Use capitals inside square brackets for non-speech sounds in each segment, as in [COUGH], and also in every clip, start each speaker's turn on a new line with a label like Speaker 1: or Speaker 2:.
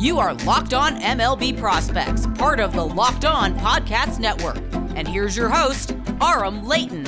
Speaker 1: You are Locked On MLB Prospects, part of the Locked On Podcast Network. And here's your host, Aram Leighton.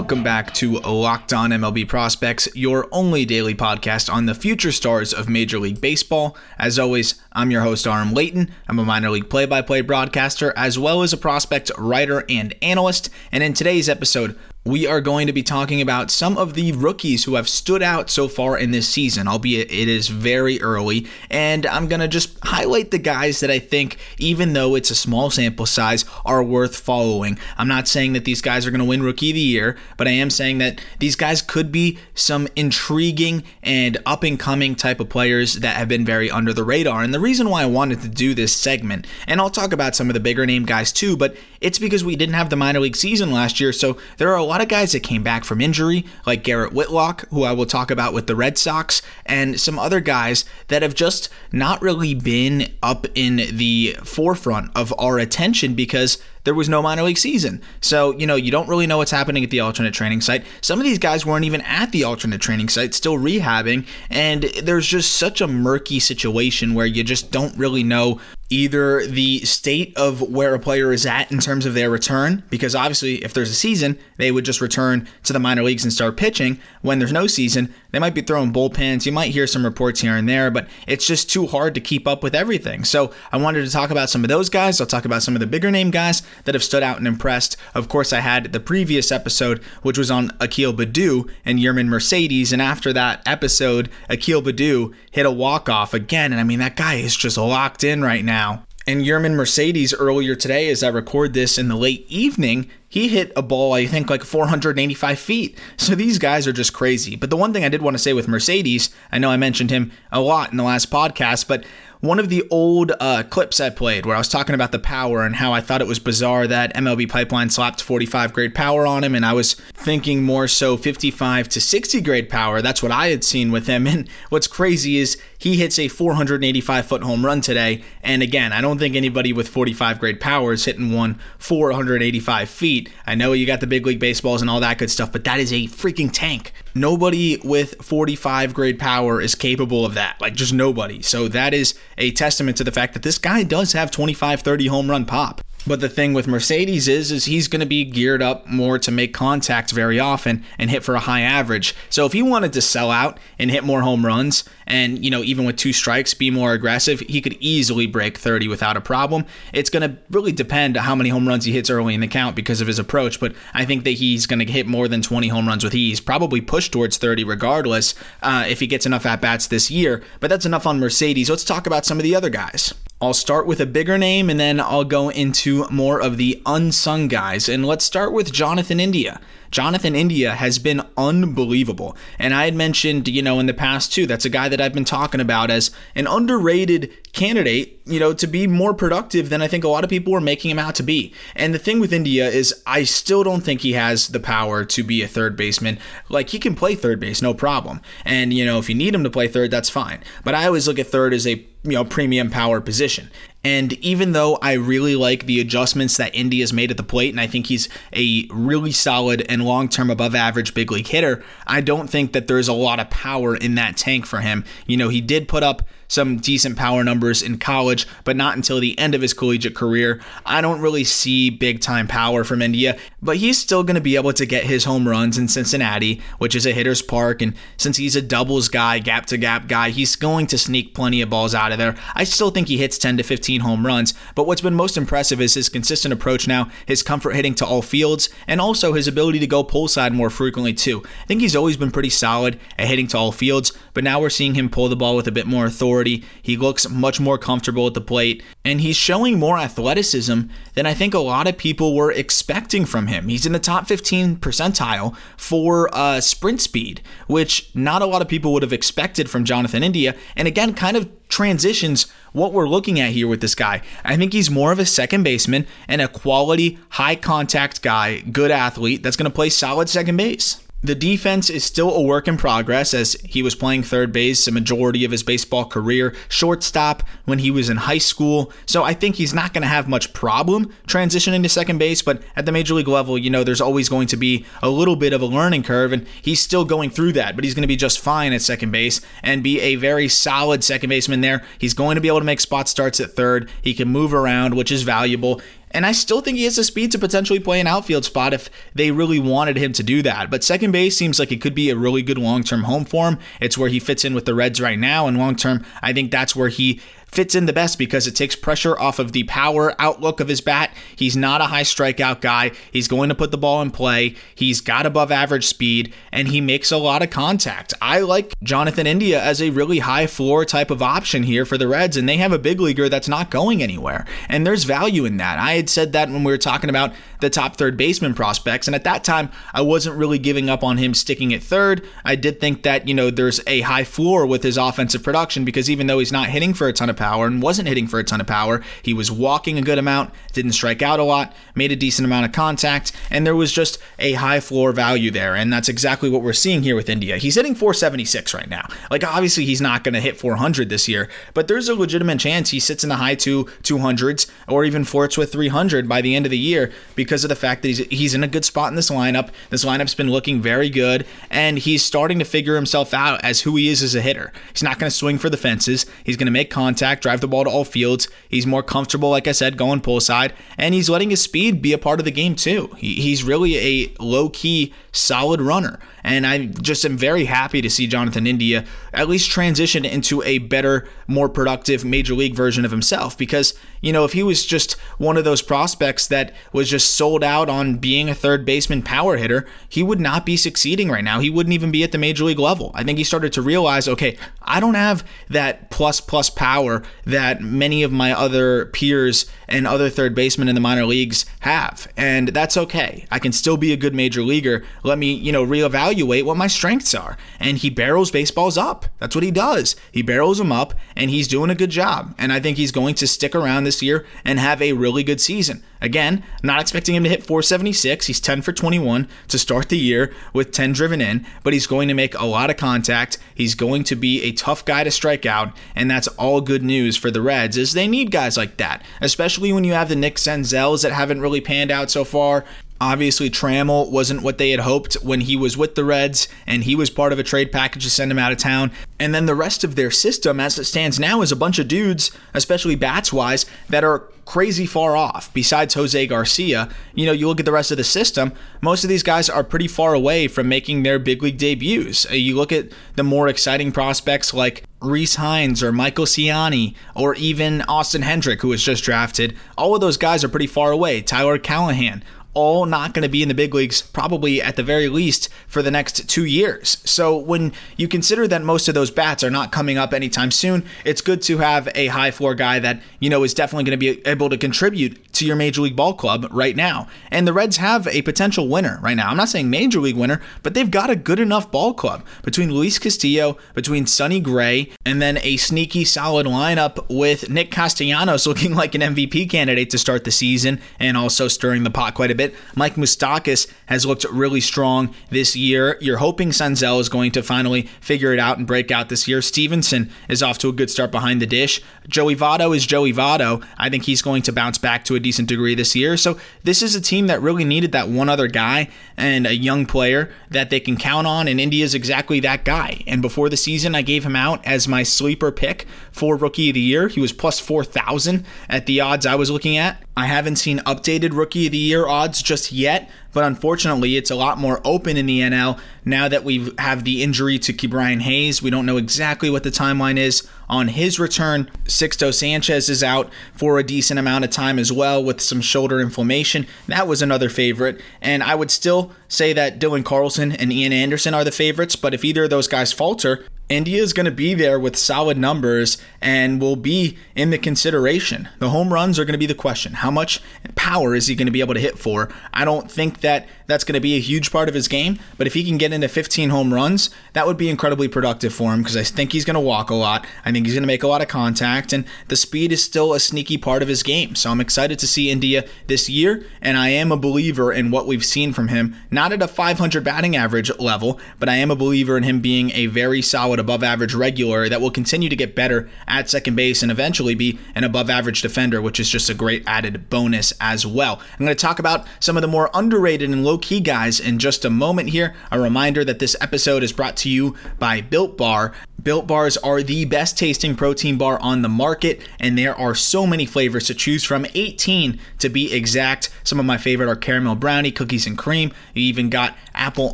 Speaker 2: Welcome back to Locked On MLB Prospects, your only daily podcast on the future stars of Major League Baseball. As always, I'm your host, Aram Leighton. I'm a minor league play by play broadcaster, as well as a prospect writer and analyst. And in today's episode, we are going to be talking about some of the rookies who have stood out so far in this season, albeit it is very early. And I'm going to just highlight the guys that I think, even though it's a small sample size, are worth following. I'm not saying that these guys are going to win Rookie of the Year, but I am saying that these guys could be some intriguing and up and coming type of players that have been very under the radar. And the reason why I wanted to do this segment, and I'll talk about some of the bigger name guys too, but it's because we didn't have the minor league season last year. So there are a lot of guys that came back from injury, like Garrett Whitlock, who I will talk about with the Red Sox, and some other guys that have just not really been up in the forefront of our attention because there was no minor league season. So, you know, you don't really know what's happening at the alternate training site. Some of these guys weren't even at the alternate training site, still rehabbing, and there's just such a murky situation where you just don't really know either the state of where a player is at in terms of their return, because obviously, if there's a season, they would just return to the minor leagues and start pitching. When there's no season, they might be throwing bullpens. You might hear some reports here and there, but it's just too hard to keep up with everything. So I wanted to talk about some of those guys. I'll talk about some of the bigger name guys that have stood out and impressed. Of course, I had the previous episode, which was on Akil Baddoo and Yermin Mercedes. And after that episode, Akil Baddoo hit a walk-off again. And I mean, that guy is just locked in right now. And Yermin Mercedes earlier today, as I record this in the late evening, he hit a ball, I think, like 485 feet. So these guys are just crazy. But the one thing I did want to say with Mercedes, I know I mentioned him a lot in the last podcast, but one of the old uh, clips I played where I was talking about the power and how I thought it was bizarre that MLB Pipeline slapped 45 grade power on him, and I was thinking more so 55 to 60 grade power. That's what I had seen with him. [LAUGHS] And what's crazy is he hits a 485 foot home run today. And again, I don't think anybody with 45 grade power is hitting one 485 feet. I know you got the big league baseballs and all that good stuff, but that is a freaking tank. Nobody with 45 grade power is capable of that. Like, just nobody. So, that is a testament to the fact that this guy does have 25 30 home run pop. But the thing with Mercedes is, is he's going to be geared up more to make contact very often and hit for a high average. So if he wanted to sell out and hit more home runs, and you know even with two strikes be more aggressive, he could easily break 30 without a problem. It's going to really depend on how many home runs he hits early in the count because of his approach. But I think that he's going to hit more than 20 home runs with ease, probably push towards 30 regardless uh, if he gets enough at bats this year. But that's enough on Mercedes. Let's talk about some of the other guys. I'll start with a bigger name and then I'll go into more of the unsung guys. And let's start with Jonathan India. Jonathan India has been unbelievable. And I had mentioned, you know, in the past too, that's a guy that I've been talking about as an underrated candidate, you know, to be more productive than I think a lot of people were making him out to be. And the thing with India is I still don't think he has the power to be a third baseman. Like he can play third base, no problem. And, you know, if you need him to play third, that's fine. But I always look at third as a you know premium power position and even though I really like the adjustments that Indy has made at the plate, and I think he's a really solid and long term above average big league hitter, I don't think that there's a lot of power in that tank for him. You know, he did put up some decent power numbers in college, but not until the end of his collegiate career. I don't really see big time power from India, but he's still going to be able to get his home runs in Cincinnati, which is a hitter's park. And since he's a doubles guy, gap to gap guy, he's going to sneak plenty of balls out of there. I still think he hits 10 to 15 home runs, but what's been most impressive is his consistent approach now, his comfort hitting to all fields, and also his ability to go pull side more frequently, too. I think he's always been pretty solid at hitting to all fields, but now we're seeing him pull the ball with a bit more authority. He looks much more comfortable at the plate, and he's showing more athleticism than I think a lot of people were expecting from him. He's in the top 15 percentile for uh, sprint speed, which not a lot of people would have expected from Jonathan India. And again, kind of transitions what we're looking at here with this guy. I think he's more of a second baseman and a quality, high contact guy, good athlete that's going to play solid second base. The defense is still a work in progress as he was playing third base a majority of his baseball career, shortstop when he was in high school. So I think he's not going to have much problem transitioning to second base, but at the major league level, you know, there's always going to be a little bit of a learning curve, and he's still going through that, but he's going to be just fine at second base and be a very solid second baseman there. He's going to be able to make spot starts at third. He can move around, which is valuable. And I still think he has the speed to potentially play an outfield spot if they really wanted him to do that. But second base seems like it could be a really good long term home for him. It's where he fits in with the Reds right now. And long term, I think that's where he fits in the best because it takes pressure off of the power outlook of his bat. He's not a high strikeout guy. He's going to put the ball in play. He's got above average speed and he makes a lot of contact. I like Jonathan India as a really high floor type of option here for the Reds, and they have a big leaguer that's not going anywhere. And there's value in that. I had said that when we were talking about the top third baseman prospects, and at that time, I wasn't really giving up on him sticking at third. I did think that, you know, there's a high floor with his offensive production because even though he's not hitting for a ton of power and wasn't hitting for a ton of power. He was walking a good amount, didn't strike out a lot, made a decent amount of contact, and there was just a high floor value there. And that's exactly what we're seeing here with India. He's hitting 476 right now. Like, obviously, he's not going to hit 400 this year, but there's a legitimate chance he sits in the high two 200s or even flirts with 300 by the end of the year because of the fact that he's, he's in a good spot in this lineup. This lineup's been looking very good, and he's starting to figure himself out as who he is as a hitter. He's not going to swing for the fences. He's going to make contact, drive the ball to all fields. He's more comfortable, like I said, going pull side, and he's letting his speed be a part of the game too. He, he's really a low key, solid runner. And I just am very happy to see Jonathan India at least transition into a better, more productive major league version of himself. Because, you know, if he was just one of those prospects that was just sold out on being a third baseman power hitter, he would not be succeeding right now. He wouldn't even be at the major league level. I think he started to realize, okay, I don't have that plus plus power that many of my other peers and other third basemen in the minor leagues have. And that's okay. I can still be a good major leaguer. Let me, you know, reevaluate what my strengths are. And he barrels baseballs up. That's what he does. He barrels them up and he's doing a good job. And I think he's going to stick around this year and have a really good season. Again, not expecting him to hit 476. He's 10 for 21 to start the year with 10 driven in, but he's going to make a lot of contact. He's going to be a tough guy to strike out, and that's all good news for the Reds is they need guys like that, especially when you have the Nick Senzels that haven't really panned out so far. Obviously, Trammell wasn't what they had hoped when he was with the Reds, and he was part of a trade package to send him out of town. And then the rest of their system, as it stands now, is a bunch of dudes, especially bats wise, that are crazy far off. Besides Jose Garcia, you know, you look at the rest of the system, most of these guys are pretty far away from making their big league debuts. Uh, you look at the more exciting prospects like Rece Hinds or Michael Siani or even Austin Hendrick, who was just drafted. All of those guys are pretty far away. Tyler Callihan all not going to be in the big leagues probably at the very least for the next two years. So when you consider that most of those bats are not coming up anytime soon, it's good to have a high floor guy that, you know, is definitely going to be able to contribute to your major league ball club right now. And the Reds have a potential winner right now. I'm not saying major league winner, but they've got a good enough ball club between Luis Castillo, between Sonny Gray, and then a sneaky solid lineup with Nick Castellanos [LAUGHS] looking like an MVP candidate to start the season and also stirring the pot quite a bit. Mike Moustakas has looked really strong this year. You're hoping Senzel is going to finally figure it out and break out this year. Stephenson is off to a good start behind the dish. Joey Votto is Joey Votto. I think he's going to bounce back to a decent degree this year. So this is a team that really needed that one other guy and a young player that they can count on, and India is exactly that guy. And before the season, I gave him out as my sleeper pick for Rookie of the Year. He was plus 4,000 at the odds I was looking at. I haven't seen updated Rookie of the Year odds just yet, but unfortunately, it's a lot more open in the NL now that we have the injury to Ke'Bryan Hayes. We don't know exactly what the timeline is on his return. Sixto Sanchez is out for a decent amount of time as well with some shoulder inflammation. That was another favorite. And I would still say that Dylan Carlson and Ian Anderson are the favorites, but if either of those guys falter, India is going to be there with solid numbers and will be in the consideration. The home runs are going to be the question. How much power is he going to be able to hit for? I don't think that that's going to be a huge part of his game, but if he can get into 15 home runs, that would be incredibly productive for him because I think he's going to walk a lot. I think he's going to make a lot of contact, and the speed is still a sneaky part of his game. So I'm excited to see India this year, and I am a believer in what we've seen from him. Not at a 500 batting average level, but I am a believer in him being a very solid above average regular that will continue to get better at second base and eventually be an above average defender, which is just a great added bonus as well. I'm going to talk about some of the more underrated and low key guys in just a moment here. A reminder that this episode is brought to you by Built Bar. Built Bars are the best tasting protein bar on the market, and there are so many flavors to choose from 18 to be exact. Some of my favorite are caramel brownie, cookies and cream. You even got apple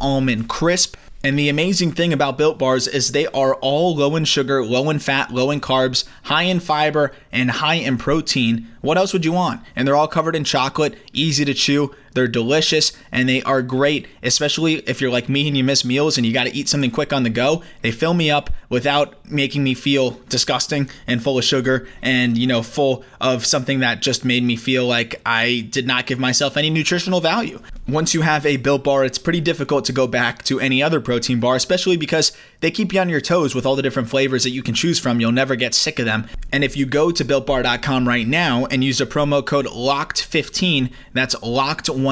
Speaker 2: almond crisp. And the amazing thing about Built Bars is they are all low in sugar, low in fat, low in carbs, high in fiber, and high in protein. What else would you want? And they're all covered in chocolate, easy to chew. They're delicious and they are great, especially if you're like me and you miss meals and you got to eat something quick on the go. They fill me up without making me feel disgusting and full of sugar and, you know, full of something that just made me feel like I did not give myself any nutritional value. Once you have a built bar, it's pretty difficult to go back to any other protein bar, especially because they keep you on your toes with all the different flavors that you can choose from. You'll never get sick of them. And if you go to builtbar.com right now and use the promo code LOCKED15, that's LOCKED15,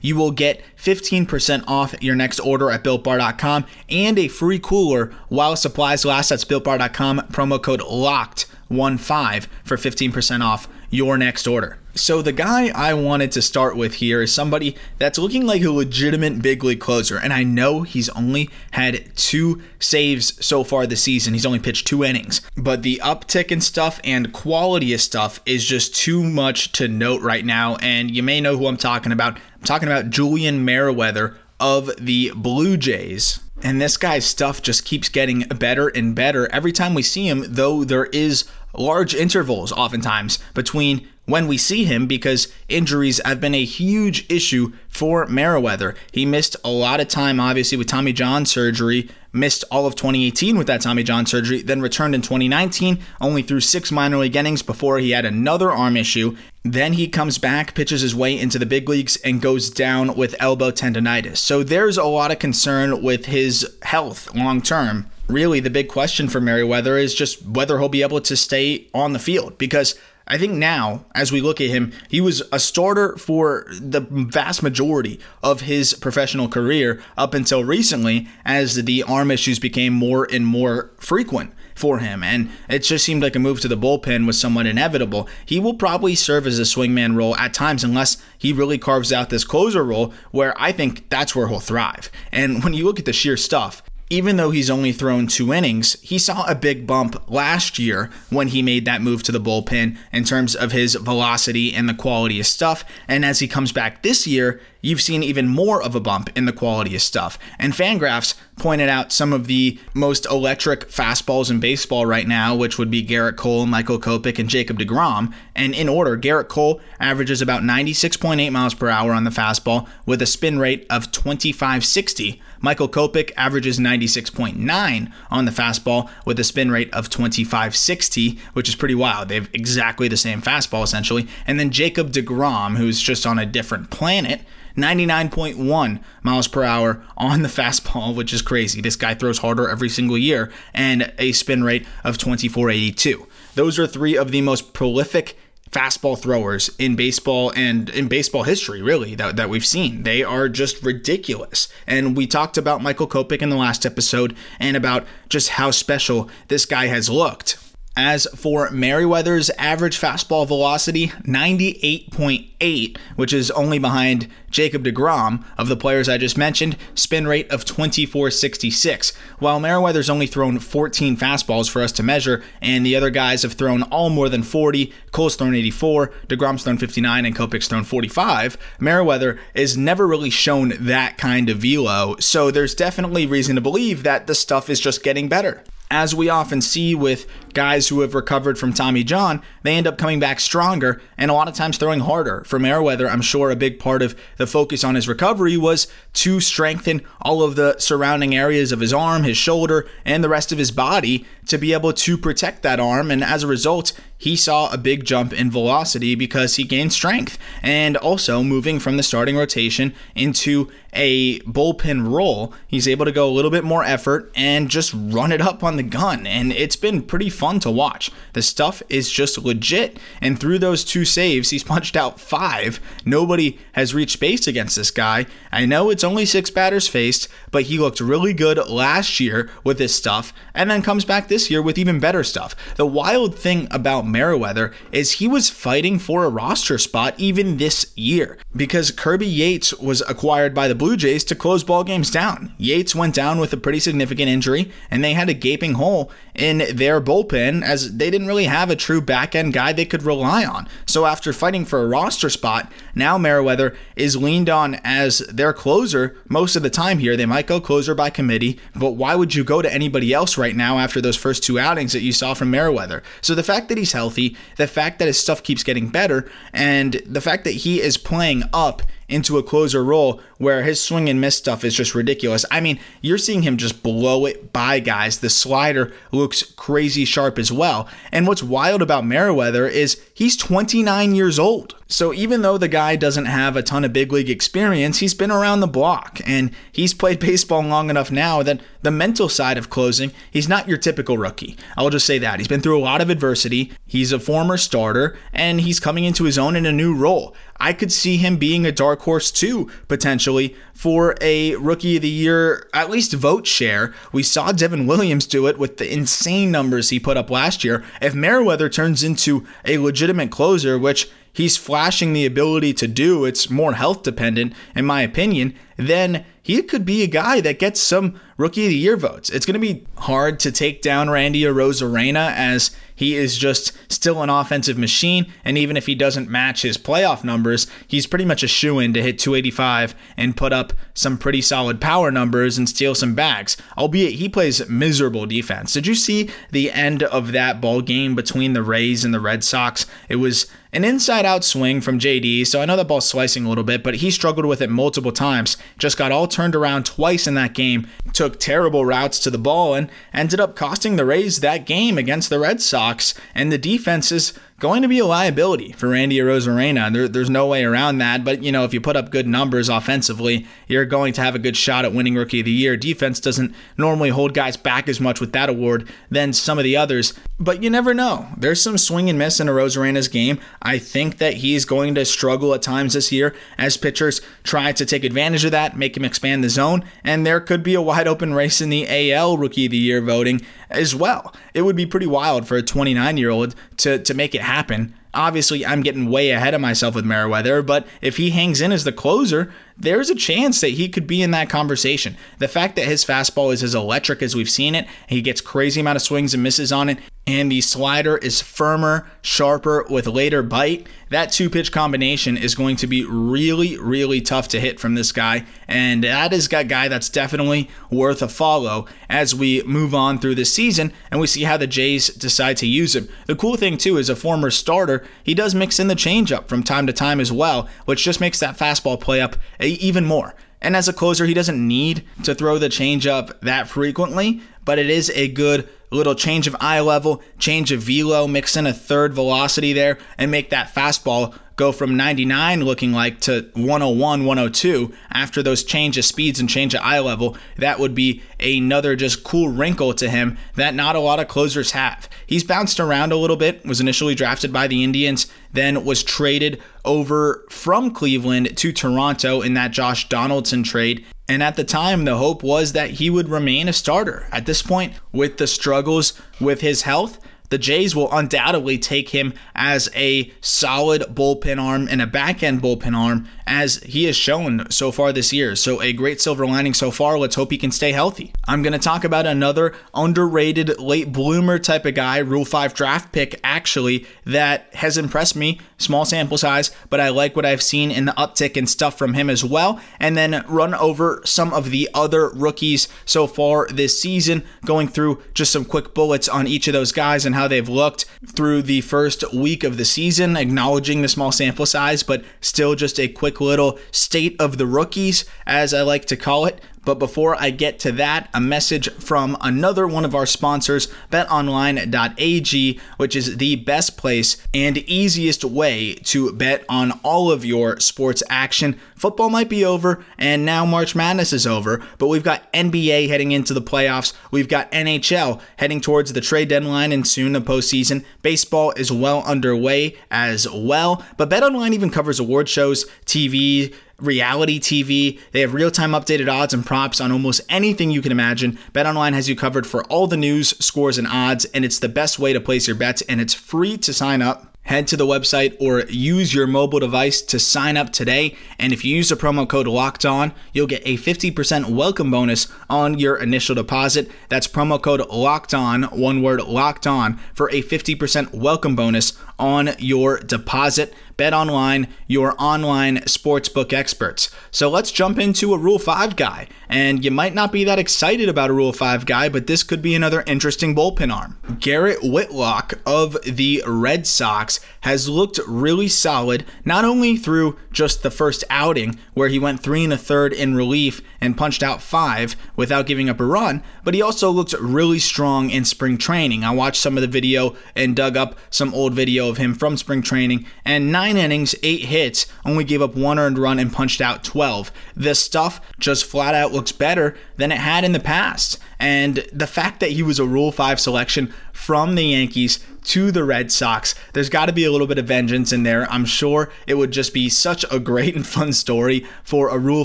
Speaker 2: you will get 15% off your next order at builtbar.com and a free cooler while supplies last. That's builtbar.com, promo code LOCKED15 for 15% off your next order. So, the guy I wanted to start with here is somebody that's looking like a legitimate big league closer. And I know he's only had two saves so far this season. He's only pitched two innings. But the uptick in stuff and quality of stuff is just too much to note right now. And you may know who I'm talking about. I'm talking about Julian Merryweather of the Blue Jays. And this guy's stuff just keeps getting better and better every time we see him, though there is large intervals oftentimes between when we see him because injuries have been a huge issue for Merryweather. He missed a lot of time, obviously, with Tommy John surgery, missed all of 2018 with that Tommy John surgery, then returned in 2019, only threw six minor league innings before he had another arm issue. Then he comes back, pitches his way into the big leagues, and goes down with elbow tendonitis. So there's a lot of concern with his health long term really the big question for Merryweather is just whether he'll be able to stay on the field because I think now, as we look at him, he was a starter for the vast majority of his professional career up until recently, as the arm issues became more and more frequent for him. And it just seemed like a move to the bullpen was somewhat inevitable. He will probably serve as a swingman role at times unless he really carves out this closer role where I think that's where he'll thrive. And when you look at the sheer stuff, even though he's only thrown two innings, he saw a big bump last year when he made that move to the bullpen in terms of his velocity and the quality of stuff. And as he comes back this year, you've seen even more of a bump in the quality of stuff. And Fangraphs pointed out some of the most electric fastballs in baseball right now, which would be Gerrit Cole, Michael Kopech, and Jacob DeGrom. And in order, Gerrit Cole averages about 96.8 miles per hour on the fastball with a spin rate of 2560. Michael Kopech averages 96.9 on the fastball with a spin rate of 2560, which is pretty wild. They have exactly the same fastball essentially. And then Jacob DeGrom, who's just on a different planet, 99.1 miles per hour on the [LAUGHS] fastball, which is crazy. This guy throws harder every single year and a spin rate of 2482. Those are three of the most prolific fastball throwers in baseball and in baseball history, really, that, that we've seen. They are just ridiculous. And we talked about Michael Kopech in the last episode and about just how special this guy has looked. As for Merryweather's average fastball velocity, 98.8, which is only behind Jacob DeGrom of the players I just mentioned, spin rate of 2466. While Merryweather's only thrown 14 fastballs for us to measure, and the other guys have thrown all more than 40, Cole's thrown 84, DeGrom's thrown 59, and Kopech's thrown 45, Merryweather is never really shown that kind of velo, so there's definitely reason to believe that the stuff is just getting better. As we often see with guys who have recovered from Tommy John, they end up coming back stronger and a lot of times throwing harder. For Merryweather, I'm sure a big part of the focus on his recovery was to strengthen all of the surrounding areas of his arm, his shoulder, and the rest of his body to be able to protect that arm. And as a result, he saw a big jump in velocity because he gained strength and also moving from the starting rotation into a bullpen role, he's able to go a little bit more effort and just run it up on the gun. And it's been pretty fun to watch. The stuff is just legit. And through those two saves, he's punched out five. Nobody has reached base against this guy. I know it's only six batters faced, but he looked really good last year with this stuff and then comes back this year with even better stuff. The wild thing about Merryweather is he was fighting for a roster spot even this year because Kirby Yates was acquired by the Blue Jays to close ball games down. Yates went down with a pretty significant injury, and they had a gaping hole in their bullpen as they didn't really have a true back end guy they could rely on. So after fighting for a roster spot, now Merryweather is leaned on as their closer most of the time here. They might go closer by committee, but why would you go to anybody else right now after those first two outings that you saw from Merryweather? So the fact that he's healthy, the fact that his stuff keeps getting better, and the fact that he is playing up into a closer role where his swing and miss stuff is just ridiculous. I mean, you're seeing him just blow it by guys. The slider looks crazy sharp as well. And what's wild about Merryweather is he's 29 years old. So even though the guy doesn't have a ton of big league experience, he's been around the block and he's played [LAUGHS] baseball long enough now that the mental side of closing, he's not your typical rookie. I'll just say that. He's been through a lot of adversity. He's a former starter and he's coming into his own in a new role. I could see him being a dark horse too, potentially, for a rookie of the year, at least vote share. We saw Devin Williams do it with the insane numbers he put up last year. If Merryweather turns into a legitimate closer, which he's flashing the ability to do, it's more health dependent, in my opinion, then he could be a guy that gets some rookie of the year votes. It's going to be hard to take down Randy Arozarena as he is just still an offensive machine. And even if he doesn't match his playoff numbers, he's pretty much a shoe in to hit 285 and put up some pretty solid power numbers and steal some bags, albeit he plays miserable defense. Did you see the end of that ball game between the Rays and the Red Sox? It was an inside out swing from JD, so I know that ball's slicing a little bit, but he struggled with it multiple times. Just got all turned around twice in that game, took terrible routes to the ball, and ended up costing the Rays that game against the Red Sox. And the defense is going to be a liability for Randy Arozarena. There, there's no way around that. But, you know, if you put up good numbers offensively, you're going to have a good shot at winning Rookie of the Year. Defense doesn't normally hold guys back as much with that award than some of the others. But you never know. There's some swing and miss in Arozarena's game. I think that he's going to struggle at times this year as pitchers try to take advantage of that, make him expand the zone, and there could be a wide open race in the AL Rookie of the Year voting as well. It would be pretty wild for a 29 year old to, to make it happen. Obviously, I'm getting way ahead of myself with Merryweather, but if he hangs in as the closer, there's a chance that he could be in that conversation. The fact that his fastball is as electric as we've seen it, he gets crazy amount of swings and misses on it, and the slider is firmer, sharper with later bite. That two pitch combination is going to be really, really tough to hit from this guy, and that is a guy that's definitely worth a follow as we move on through the season and we see how the Jays decide to use him. The cool thing too is a former starter, he does mix in the changeup from time to time as well, which just makes that fastball play up even more. And as a closer, he doesn't need to throw the changeup that frequently, but it is a good little change of eye level, change of velo, mix in a third velocity there, and make that fastball go from 99 looking like to 101, 102 after those change of speeds and change of eye level. That would be another just cool wrinkle to him that not a lot of closers have. He's bounced around a little bit, was initially drafted by the Indians, then was traded over from Cleveland to Toronto in that Josh Donaldson trade. And at the time, the hope was that he would remain a starter. At this point, with the struggles with his health, the Jays will undoubtedly take him as a solid bullpen arm and a back end bullpen arm, as he has shown so far this year. So, a great silver lining so far. Let's hope he can stay healthy. I'm going to talk about another underrated late bloomer type of guy, Rule 5 draft pick, actually, that has impressed me. Small sample size, but I like what I've seen in the uptick and stuff from him as well. And then run over some of the other rookies so far this season, going through just some quick bullets on each of those guys and how they've looked through the first week of the season, acknowledging the small sample size, but still just a quick little state of the rookies, as I like to call it. But before I get to that, a message from another one of our sponsors, betonline.ag, which is the best place and easiest way to bet on all of your sports action. Football might be over, and now March Madness is over, but we've got NBA heading into the playoffs. We've got NHL heading towards the trade deadline and soon the postseason. Baseball is well underway as well, but BetOnline even covers award shows, TV, reality TV. They have real time updated odds and props on almost anything you can imagine. BetOnline has you covered for all the news, scores, and odds, and it's the best way to place your bets, and it's free to sign up. Head to the website or use your mobile device to sign up today. And if you use the promo code LOCKED ON, you'll get a 50% welcome bonus on your initial deposit. That's promo code LOCKED ON, one word LOCKED ON, for a 50% welcome bonus on your deposit. Bet online, your online sportsbook experts. So let's jump into a Rule 5 guy. And you might not be that excited about a Rule 5 guy, but this could be another interesting bullpen arm. Garrett Whitlock of the Red Sox has looked really solid, not only through just the first outing, where he went three and a third in relief and punched out five without giving up a run, but he also looked really strong in spring training. I watched some of the video and dug up some old video of him from spring training, and nine innings, eight hits, only gave up one earned run and punched out 12. This stuff just flat out looks better than it had in the past. And the fact that he was a Rule 5 selection from the Yankees to the Red Sox, there's got to be a little bit of vengeance in there. I'm sure it would just be such a great and fun story for a Rule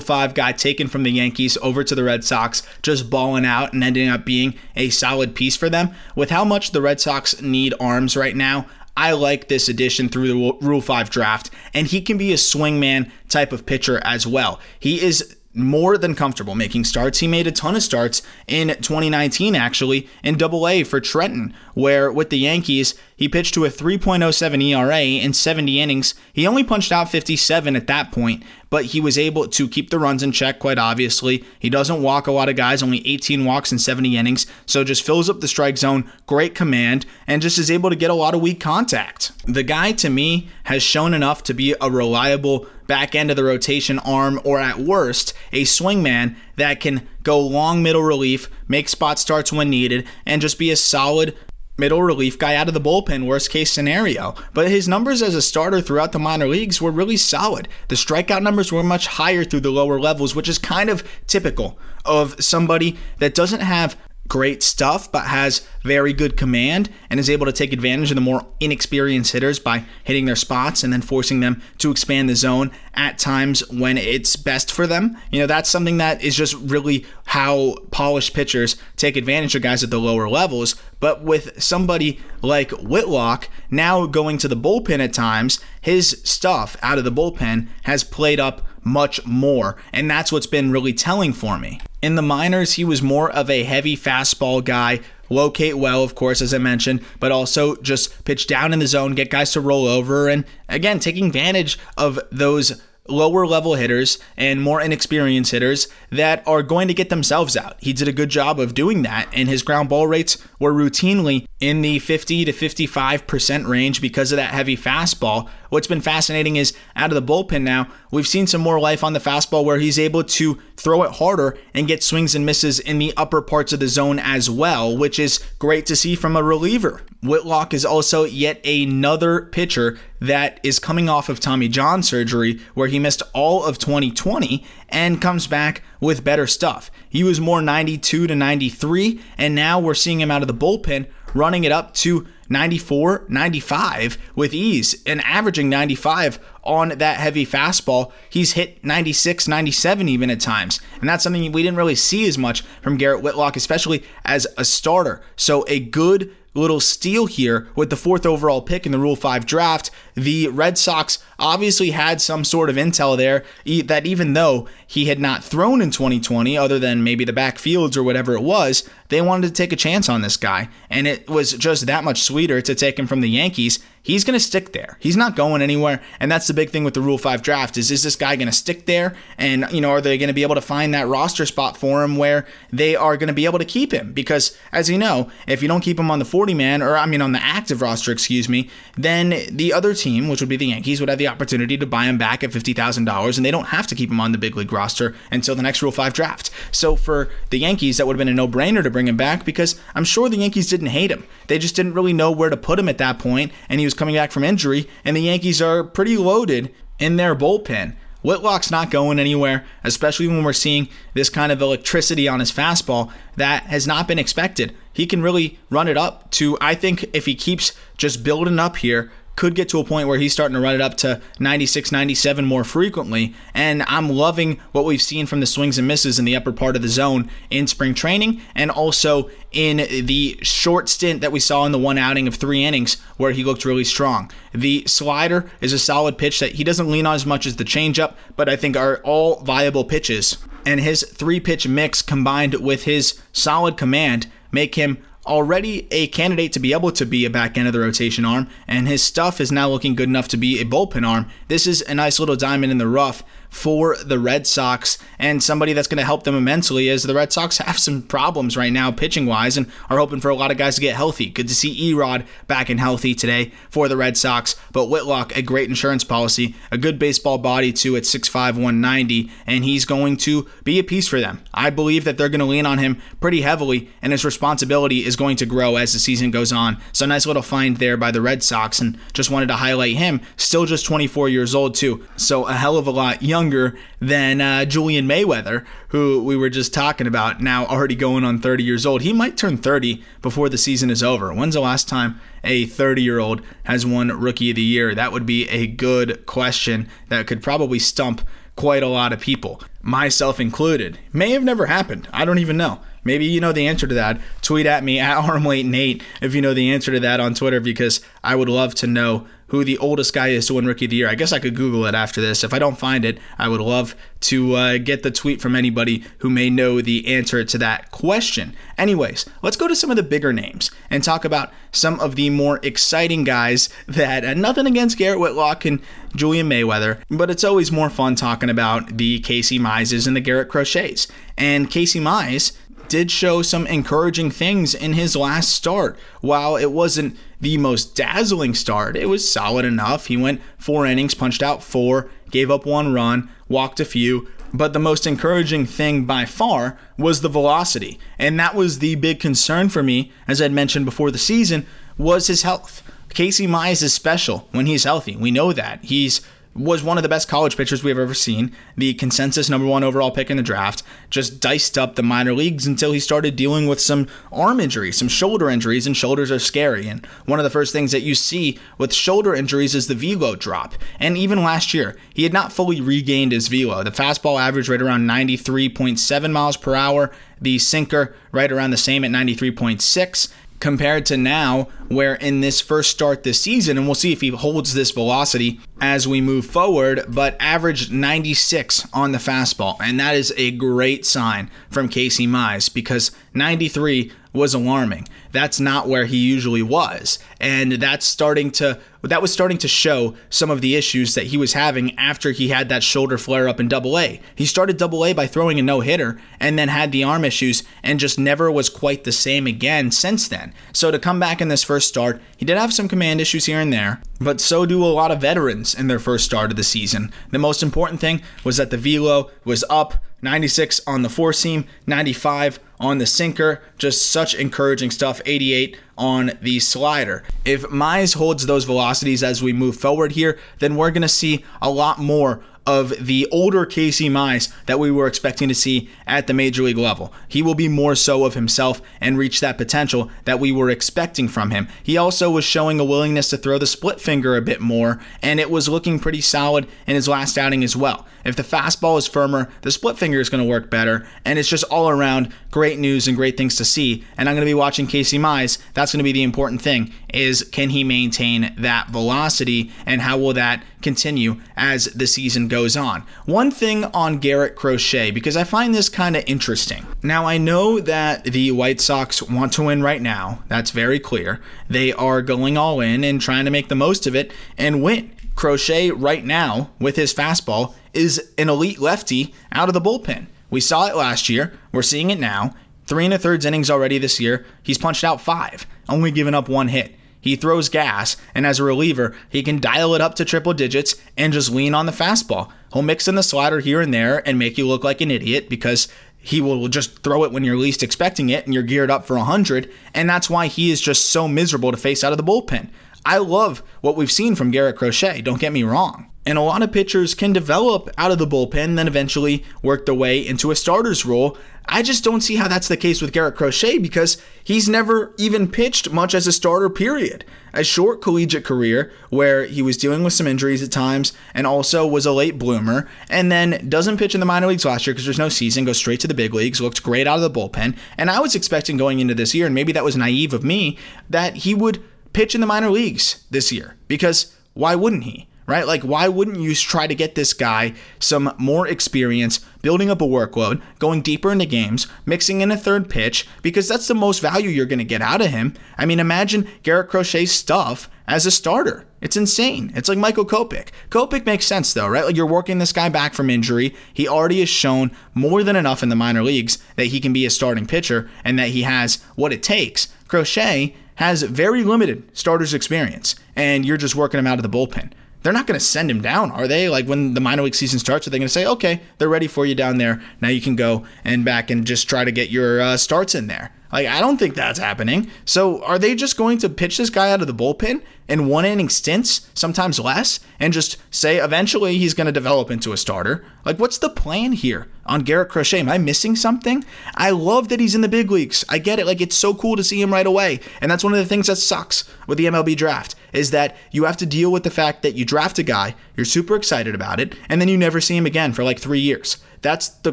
Speaker 2: 5 guy taken from the Yankees over to the Red Sox, just balling out and ending up being a solid piece for them. With how much the Red Sox need arms right now, I like this addition through the Rule 5 draft, and he can be a swingman type of pitcher as well. He is more than comfortable making starts. He made a ton of starts in 2019, actually, in Double A for Trenton, where with the Yankees, he pitched to a 3.07 ERA in 70 innings. He only punched out 57 at that point, but he was able to keep the runs in check, quite obviously. He doesn't walk a lot of guys, only 18 walks in 70 innings, so just fills up the strike zone, great command, and just is able to get a lot of weak contact. The guy, to me, has shown enough to be a reliable back end of the rotation arm, or at worst, a swingman that can go long middle relief, make spot starts when needed, and just be a solid middle relief guy out of the bullpen, worst case scenario. But his numbers as a starter throughout the minor leagues were really solid. The strikeout numbers were much higher through the lower levels, which is kind of typical of somebody that doesn't have great stuff, but has very good command and is able to take advantage of the more inexperienced hitters by hitting their spots and then forcing them to expand the zone at times when it's best for them. You know, that's something that is just really how polished pitchers take advantage of guys at the lower levels. But with somebody like Whitlock now going to the bullpen at times, his stuff out of the bullpen has played up much more. And that's what's been really telling for me. In the minors, he was more of a heavy fastball guy, locate well, of course, as I mentioned, but also just pitch down in the zone, get guys to roll over, and again, taking advantage of those lower level hitters and more inexperienced hitters that are going to get themselves out. He did a good job of doing that, and his ground ball rates were routinely in the 50 to 55% range because of that heavy fastball. What's been fascinating is out of the bullpen now, we've seen some more life on the fastball where he's able to throw it harder and get swings and misses in the upper parts of the zone as well, which is great to see from a reliever. Whitlock is also yet another pitcher that is coming off of Tommy John surgery where he missed all of 2020 and comes back with better stuff. He was more 92 to 93, and now we're seeing him out of the bullpen running it up to 94, 95 with ease and averaging 95 on that heavy fastball. He's hit 96, 97 even at times. And that's something we didn't really see as much from Garrett Whitlock, especially as a starter. So a good little steal here with the fourth overall pick in the Rule 5 draft. The Red Sox obviously had some sort of intel there that even though he had not thrown in 2020, other than maybe the backfields or whatever it was, they wanted to take a chance on this guy. And it was just that much sweeter to take him from the Yankees he's going to stick there. He's not going anywhere, and that's the big thing with the Rule 5 draft is is this guy going to stick there and you know are they going to be able to find that roster spot for him where they are going to be able to keep him because as you know, if you don't keep him on the 40 man or I mean on the active roster, excuse me, then the other team, which would be the Yankees, would have the opportunity to buy him back at $50,000 and they don't have to keep him on the big league roster until the next Rule 5 draft. So for the Yankees that would have been a no-brainer to bring him back because I'm sure the Yankees didn't hate him. They just didn't really know where to put him at that point and he was coming back from injury, and the Yankees are pretty loaded in their bullpen. Whitlock's not going anywhere, especially when we're seeing this kind of electricity on his fastball that has not been expected. He can really run it up to, I think, if he keeps just building up here, could get to a point where he's starting to run it up to 96, 97 more frequently. And I'm loving what we've seen from the swings and misses in the upper part of the zone in spring training and also in the short stint that we saw in the one outing of three innings where he looked really strong. The slider is a solid pitch that he doesn't lean on as much as the changeup, but I think are all viable pitches. And his three pitch mix combined with his solid command make him already a candidate to be able to be a back end of the rotation arm, and his stuff is now looking good enough to be a bullpen arm. This is a nice little diamond in the rough for the Red Sox and somebody that's going to help them immensely as the Red Sox have some problems right now pitching wise and are hoping for a lot of guys to get healthy. Good to see Erod back and healthy today for the Red Sox, but Whitlock, a great insurance policy, a good baseball body too at 6'5, 190, and he's going to be a piece for them. I believe that they're going to lean on him pretty heavily, and his responsibility is going to grow as the season goes on. So, nice little find there by the Red Sox, and just wanted to highlight him. Still just 24 years old, too. So, a hell of a lot younger younger than uh, Julian Mayweather, who we were just talking about, now already going on 30 years old. He might turn 30 before the season is over. When's the last time a 30 year old has won Rookie of the Year? That would be a good question that could probably stump quite a lot of people, myself included. May have never happened. I don't even know. Maybe you know the answer to that. Tweet at me at [LAUGHS] armlate8 if you know the answer to that on Twitter because I would love to know who the oldest guy is to win Rookie of the Year. I guess I could Google it after this. If I don't find it, I would love to uh, get the tweet from anybody who may know the answer to that question. Anyways, let's go to some of the bigger names and talk about some of the more exciting guys that, uh, nothing against Garrett Whitlock and Julian Mayweather, but it's always more fun talking about the Casey Mizes and the Garrett Crochet's. And Casey Mize did show some encouraging things in his last start. While it wasn't the most dazzling start, it was solid enough. He went four innings, punched out four, gave up one run, walked a few. But the most encouraging thing by far was the velocity. And that was the big concern for me, as I'd mentioned before the season, was his health. Casey Mize is special when he's healthy. We know that. He's was one of the best college pitchers we've ever seen, the consensus number one overall pick in the draft, just diced up the minor leagues until he started dealing with some arm injuries, some shoulder injuries, and shoulders are scary. And one of the first things that you see with shoulder injuries is the velo drop. And even last year, he had not fully regained his velo. The fastball averaged right around 93.7 miles per hour, the sinker right around the same at 93.6 compared to now, where in this first start this season, and we'll see if he holds this velocity as we move forward, but averaged 96 on the fastball. And that is a great sign from Casey Mize because 93 was alarming. That's not where he usually was. And that's starting to that was starting to show some of the issues that he was having after he had that shoulder flare up in double A. He started double A by throwing a no-hitter and then had the arm issues and just never was quite the same again since then. So to come back in this first start, he did have some command issues here and there, but so do a lot of veterans in their first start of the season. The most important thing was that the velo was up 96 on the four seam, 95 on the sinker. Just such encouraging stuff. 88 on the slider. If Mize holds those velocities as we move forward here, then we're going to see a lot more of the older Casey Mize that we were expecting to see at the major league level. He will be more so of himself and reach that potential that we were expecting from him. He also was showing a willingness to throw the split finger a bit more, and it was looking pretty solid in his last outing as well. If the fastball is firmer, the split finger is going to work better, and it's just all around great news and great things to see. And I'm going to be watching Casey Mize. That's going to be the important thing is can he maintain that velocity and how will that continue as the season goes on. One thing on Garrett Crochet because I find this kind of interesting. Now I know that the White Sox want to win right now. That's very clear. They are going all in and trying to make the most of it and win. Crochet right now with his fastball is an elite lefty out of the bullpen. We saw it last year. We're seeing it now. Three and a thirds innings already this year. He's punched out five, only given up one hit. He throws gas, and as a reliever, he can dial it up to triple digits and just lean on the fastball. He'll mix in the slider here and there and make you look like an idiot because he will just throw it when you're least expecting it and you're geared up for 100. And that's why he is just so miserable to face out of the bullpen. I love what we've seen from Garrett Crochet, don't get me wrong. And a lot of pitchers can develop out of the bullpen, then eventually work their way into a starter's role. I just don't see how that's the case with Garrett Crochet because he's never even pitched much as a starter, period. A short collegiate career where he was dealing with some injuries at times and also was a late bloomer, and then doesn't pitch in the minor leagues last year because there's no season, goes straight to the big leagues, looked great out of the bullpen. And I was expecting going into this year, and maybe that was naive of me, that he would pitch in the minor leagues this year because why wouldn't he? Right? Like, why wouldn't you try to get this guy some more experience, building up a workload, going deeper into games, mixing in a third pitch, because that's the most value you're going to get out of him. I mean, imagine Garrett Crochet's stuff as a starter. It's insane. It's like Michael Kopech. Kopech makes sense though, right? Like you're working this guy back from injury. He already has shown more than enough in the minor leagues that he can be a starting pitcher and that he has what it takes. Crochet has very limited starters experience, and you're just working him out of the bullpen. They're not going to send him down, are they? Like when the minor league season starts, are they going to say, okay, they're ready for you down there. Now you can go and back and just try to get your uh, starts in there? Like, I don't think that's happening. So, are they just going to pitch this guy out of the bullpen in one inning stints, sometimes less, and just say eventually he's going to develop into a starter? Like, what's the plan here on Garrett Crochet? Am I missing something? I love that he's in the big leagues. I get it. Like, it's so cool to see him right away. And that's one of the things that sucks with the MLB draft is that you have to deal with the fact that you draft a guy, you're super excited about it, and then you never see him again for like three years. That's the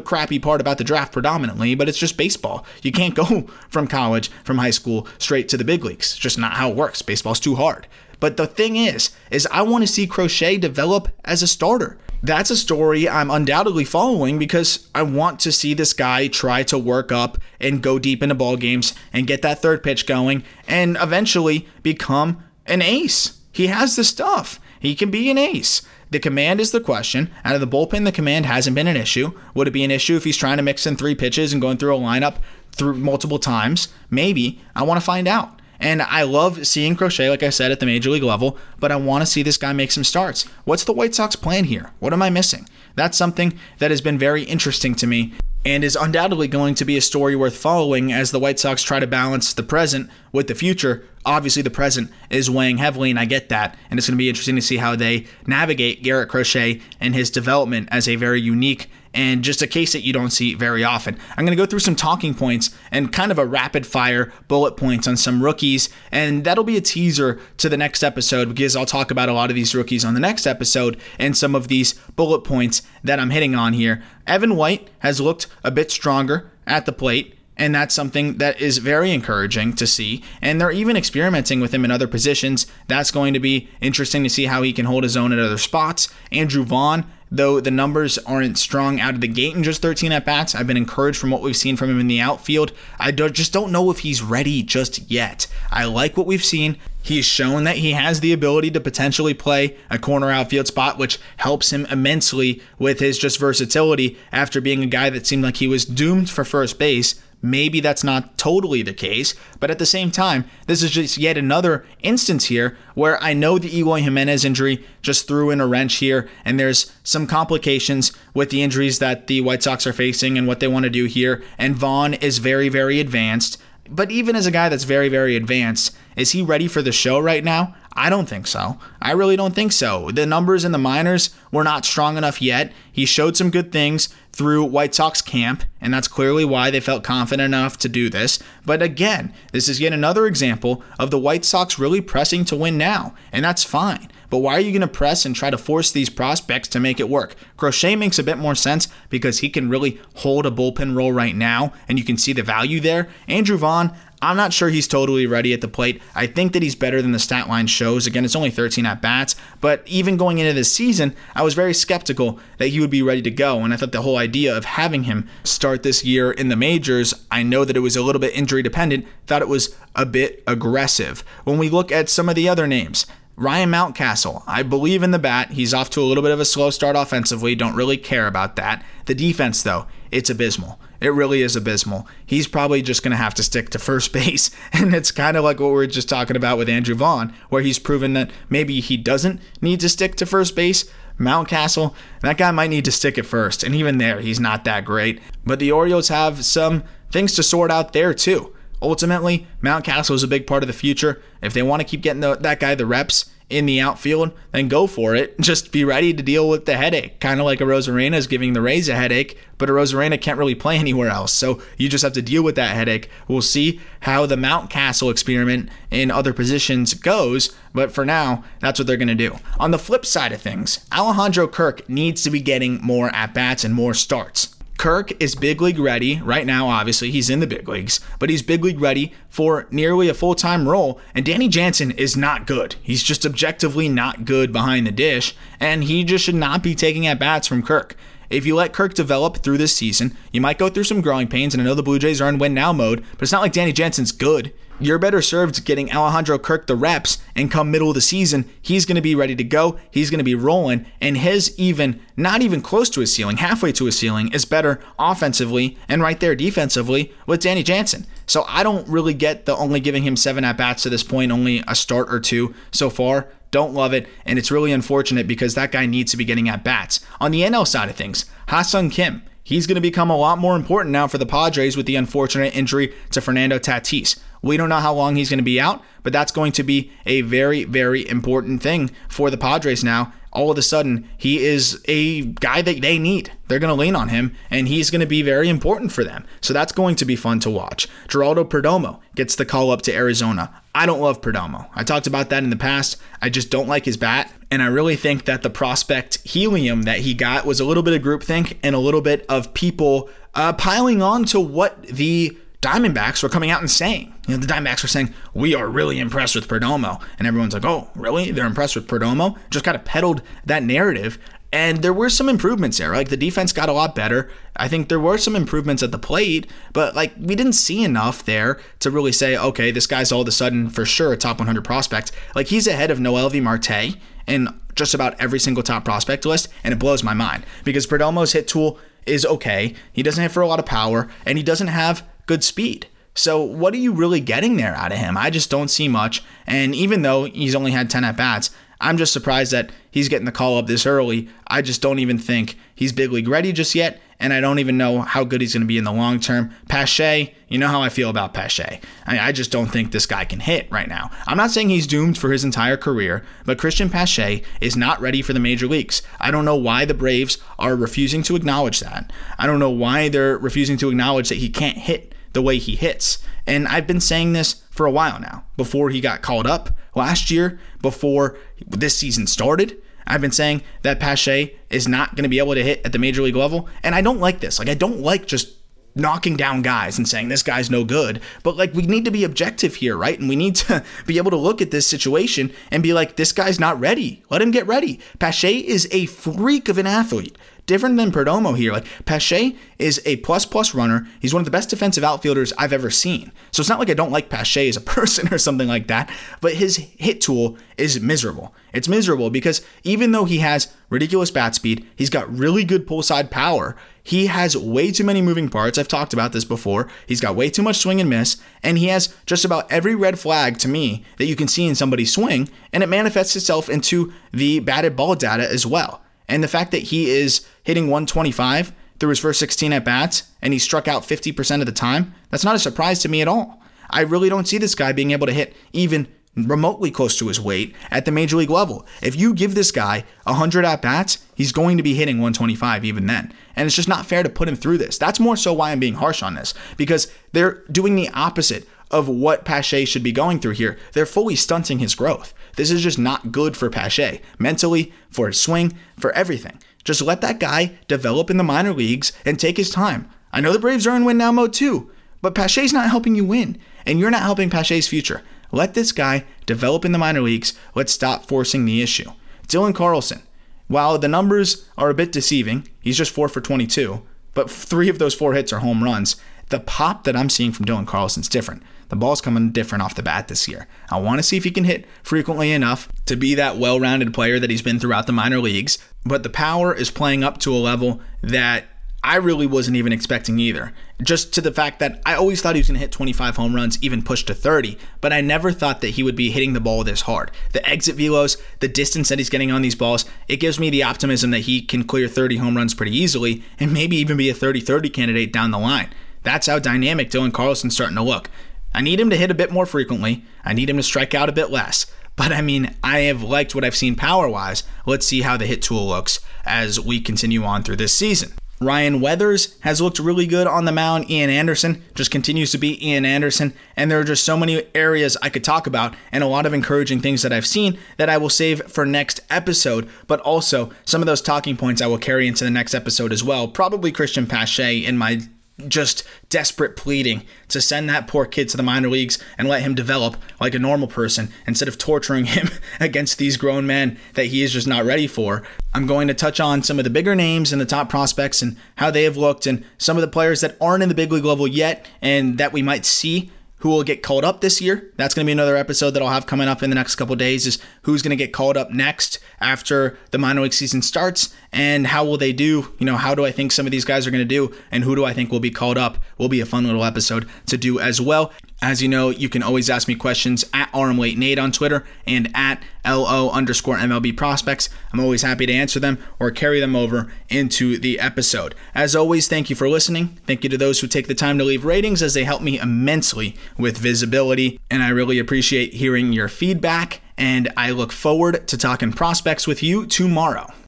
Speaker 2: crappy part about the draft predominantly, but it's just baseball. You can't [LAUGHS] go from college, from high school, straight to the big leagues. It's just not how it works. Baseball's too hard. But the thing is, is I want to see Crochet develop as a starter. That's a story I'm undoubtedly following because I want to see this guy try to work up and go deep into ball games and get that third pitch going and eventually become an ace. He has the stuff. He can be an ace. The command is the question. Out of the bullpen, the command hasn't been an issue. Would it be an issue if he's trying to mix in three pitches and going through a lineup through multiple times? Maybe. I want to find out. And I love seeing Crochet, like I said, at the major league level, but I want to see this guy make some starts. What's the White Sox plan here? What am I missing? That's something that has been very interesting to me and is undoubtedly going to be a story worth following as the White Sox try to balance the present with the future. Obviously, the present is weighing heavily, and I get that. And it's going to be interesting to see how they navigate Garrett Crochet and his development as a very unique and just a case that you don't see very often. I'm going to go through some talking points and kind of a rapid fire bullet points on some rookies, and that'll be a teaser to the next episode because I'll talk about a lot of these rookies on the next episode and some of these bullet points that I'm hitting on here. Evan White has looked a bit stronger at the plate. And that's something that is very encouraging to see. And they're even experimenting with him in other positions. That's going to be interesting to see how he can hold his own at other spots. Andrew Vaughn though the numbers aren't strong out of the gate in just 13 at bats. I've been encouraged from what we've seen from him in the outfield. I just don't know if he's ready just yet. I like what we've seen. He's shown that he has the ability to potentially play a corner outfield spot, which helps him immensely with his just versatility after being a guy that seemed like he was doomed for first base Maybe that's not totally the case, but at the same time, this is just yet another instance here where I know the Eloy Jimenez injury just threw in a wrench here, and there's some complications with the injuries that the White Sox are facing and what they want to do here. And Vaughn is very, very advanced. But even as a guy that's very, very advanced, is he ready for the show right now? I don't think so. I really don't think so. The numbers in the minors were not strong enough yet. He showed some good things through White Sox camp, and that's clearly why they felt confident enough to do this. But again, this is yet another example of the White Sox really pressing to win now, and that's fine. But why are you going to press and try to force these prospects to make it work? Crochet makes a bit more sense because he can really hold a bullpen role right now, and you can see the value there. Andrew Vaughn, I'm not sure he's totally ready at the plate. I think that he's better than the stat line shows. Again, it's only 13 at bats, but even going into this season, I was very skeptical that he would be ready to go. And I thought the whole idea of having him start this year in the majors, I know that it was a little bit injury dependent, thought it was a bit aggressive. When we look at some of the other names, Ryan Mountcastle, I believe in the bat. He's off to a little bit of a slow start offensively. Don't really care about that. The defense, though, it's abysmal. It really is abysmal. He's probably just going to have to stick to first [LAUGHS] base. And it's kind of like what we are just talking about with Andrew Vaughn, where he's proven that maybe he doesn't need to stick to first base. Mountcastle, that guy might need to stick at first. And even there, he's not that great. But the Orioles have some things to sort out there, too. Ultimately, Mountcastle is a big part of the future. If they want to keep getting the, that guy the reps, in the outfield, then go for it. [LAUGHS] Just be ready to deal with the headache. Kind of like Arozarena is giving the Rays a headache, but Arozarena can't really play [LAUGHS] anywhere else. So you just have to deal with that headache. We'll see how the Mountcastle experiment in other positions goes, but for now, that's what they're going to do. On the flip side of things, Alejandro Kirk needs to be getting more at bats and more starts. Kirk is big league ready right now. Obviously, he's in the big leagues, but he's big league ready for nearly a full time role. And Danny Jansen is not good. He's just objectively not good behind the dish, and he just should not be taking at bats from Kirk. If you let Kirk develop through this season, you might go through some growing pains, and I know the Blue Jays are in win now mode, but it's not like Danny Jansen's good. You're better served getting Alejandro Kirk the reps, and come middle of the season, he's going to be ready to go. He's going to be rolling, and his even, not even close to his ceiling, halfway to his ceiling, is better offensively and right there defensively with Danny Jansen. So I don't really get the only giving him seven at bats to this point, only a start or two so far. Don't love it, and it's really unfortunate because that guy needs to be getting at bats. On the NL side of things, Ha-Seong Kim, he's going to become a lot more important now for the Padres with the unfortunate injury to Fernando Tatis. We don't know how long he's going to be out, but that's going to be a very, very important thing for the Padres now. All of a sudden, he is a guy that they need. They're going to lean on him, and he's going to be very important for them. So that's going to be fun to watch. Geraldo Perdomo gets the call up to Arizona. I don't love Perdomo. I talked about that in the past. I just don't like his bat. And I really think that the prospect helium that he got was a little bit of groupthink and a little bit of people uh, piling on to what the Diamondbacks were coming out and saying. You know, the Diamondbacks were saying, we are really impressed with Perdomo. And everyone's like, oh, really? They're impressed with Perdomo? Just kind of peddled that narrative. And there were some improvements there. Like the defense got a lot better. I think there were some improvements at the plate, but like we didn't see enough there to really say, okay, this guy's all of a sudden for sure a top 100 prospect. Like he's ahead of Noelvi Marte in just about every single top prospect list, and it blows my mind because Perdomo's hit tool is okay. He doesn't hit for a lot of power, and he doesn't have good speed. So, what are you really getting there out of him? I just don't see much. And even though he's only had 10 at bats, I'm just surprised that he's getting the call up this early. I just don't even think he's big league ready just yet, and I don't even know how good he's going to be in the long term. Pache, you know how I feel about Pache. I, I, just don't think this guy can hit right now. I'm not saying he's doomed for his entire career, but Cristian Pache is not ready for the major leagues. I don't know why the Braves are refusing to acknowledge that. I don't know why they're refusing to acknowledge that he can't hit the way he hits. And I've been saying this for a while now, before he got called up last year, before this season started. I've been saying that Pache is not going to be able to hit at the major league level. And I don't like this. Like, I don't like just knocking down guys and saying this guy's no good. But like we need to be objective here, right? And we need to [LAUGHS] be able to look at this situation and be like, this guy's not ready. Let him get ready. Pache is a freak of an athlete different than Perdomo here. Like Pache is a plus plus runner. He's one of the best defensive outfielders I've ever seen. So it's not like I don't like Pache as a [LAUGHS] person or something like that, but his hit tool is miserable. It's miserable because even though he has ridiculous bat speed, he's got really good pull side power. He has way too many moving parts. I've talked about this before. He's got way too much swing and miss, and he has just about every red flag to me that you can see in somebody's swing, and it manifests itself into the batted ball data as well. And the fact that he is hitting 125 through his first 16 at bats and he struck out 50% of the time, that's not a surprise to me at all. I really don't see this guy being able to hit even remotely close to his weight at the major league level. If you give this guy 100 at bats, he's going to be hitting 125 even then. And it's just not fair to put him through this. That's more so why I'm being harsh on this because they're doing the opposite of what Pache should be going through here. They're fully stunting his growth. This is just not good for Pache, mentally, for his swing, for everything. Just let that guy develop in the minor leagues and take his time. I know the Braves are in win now mode too, but Pache's not helping you win, and you're not helping Pache's future. Let this guy develop in the minor leagues. Let's stop forcing the issue. Dylan Carlson, while the numbers are a bit deceiving, he's just 4 for 22, but three of those four hits are home runs. The pop that I'm seeing from Dylan Carlson's different. The ball's coming different off the bat this year. I want to see if he can hit frequently enough to be that well rounded player that he's been throughout the minor leagues, but the power is playing up to a level that I really wasn't even expecting either. Just to the fact that I always thought he was going to hit 25 home runs, even push to 30, but I never thought that he would be hitting the ball this hard. The exit velos, the distance that he's getting on these balls, it gives me the optimism that he can clear 30 home runs pretty easily and maybe even be a 30 30 candidate down the line. That's how dynamic Dylan Carlson's starting to look. I need him to hit a bit more frequently. I need him to strike out a bit less. But I mean, I have liked what I've seen power wise. Let's see how the hit tool looks as we continue on through this season. Ryan Weathers has looked really good on the mound. Ian Anderson just continues to be Ian Anderson. And there are just so many areas I could talk about and a lot of encouraging things that I've seen that I will save for next episode. But also, some of those talking points I will carry into the next episode as well. Probably Cristian Pache in my just desperate pleading to send that poor kid to the minor leagues and let him develop like a normal person instead of torturing [LAUGHS] him against these grown men that he is just not ready for. I'm going to touch on some of the bigger names and the top prospects and how they have looked and some of the players that aren't in the big league level yet and that we might see who will get called up this year. That's going to be another episode that I'll have coming up in the next couple days is who's going to get called up next after the minor league season starts and how will they do? You know, how do I think some of these guys are going to do and who do I think will be called up? Will be a fun little episode to do as well. As you know, you can always ask me questions at RMLate on Twitter and at LO underscore MLB prospects. I'm always happy to answer them or carry them over into the episode. As always, thank you for listening. Thank you to those who take the time to leave ratings as they help me immensely with visibility. And I really appreciate hearing your feedback. And I look forward to talking prospects with you tomorrow.